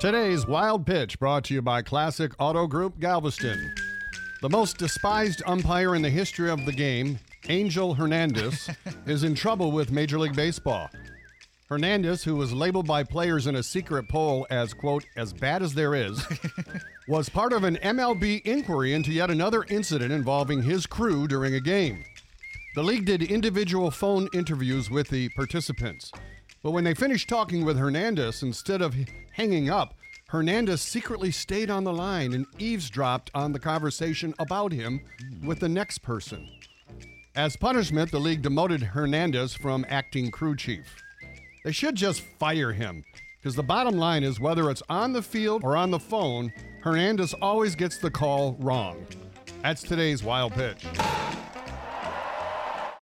Today's Wild Pitch brought to you by Classic Auto Group Galveston. The most despised umpire in the history of the game, Angel Hernandez, is in trouble with Major League Baseball. Hernandez, who was labeled by players in a secret poll as, quote, as bad as there is, was part of an MLB inquiry into yet another incident involving his crew during a game. The league did individual phone interviews with the participants. But when they finished talking with Hernandez, instead of hanging up, Hernandez secretly stayed on the line and eavesdropped on the conversation about him with the next person. As punishment, the league demoted Hernandez from acting crew chief. They should just fire him, because the bottom line is whether it's on the field or on the phone, Hernandez always gets the call wrong. That's today's wild pitch.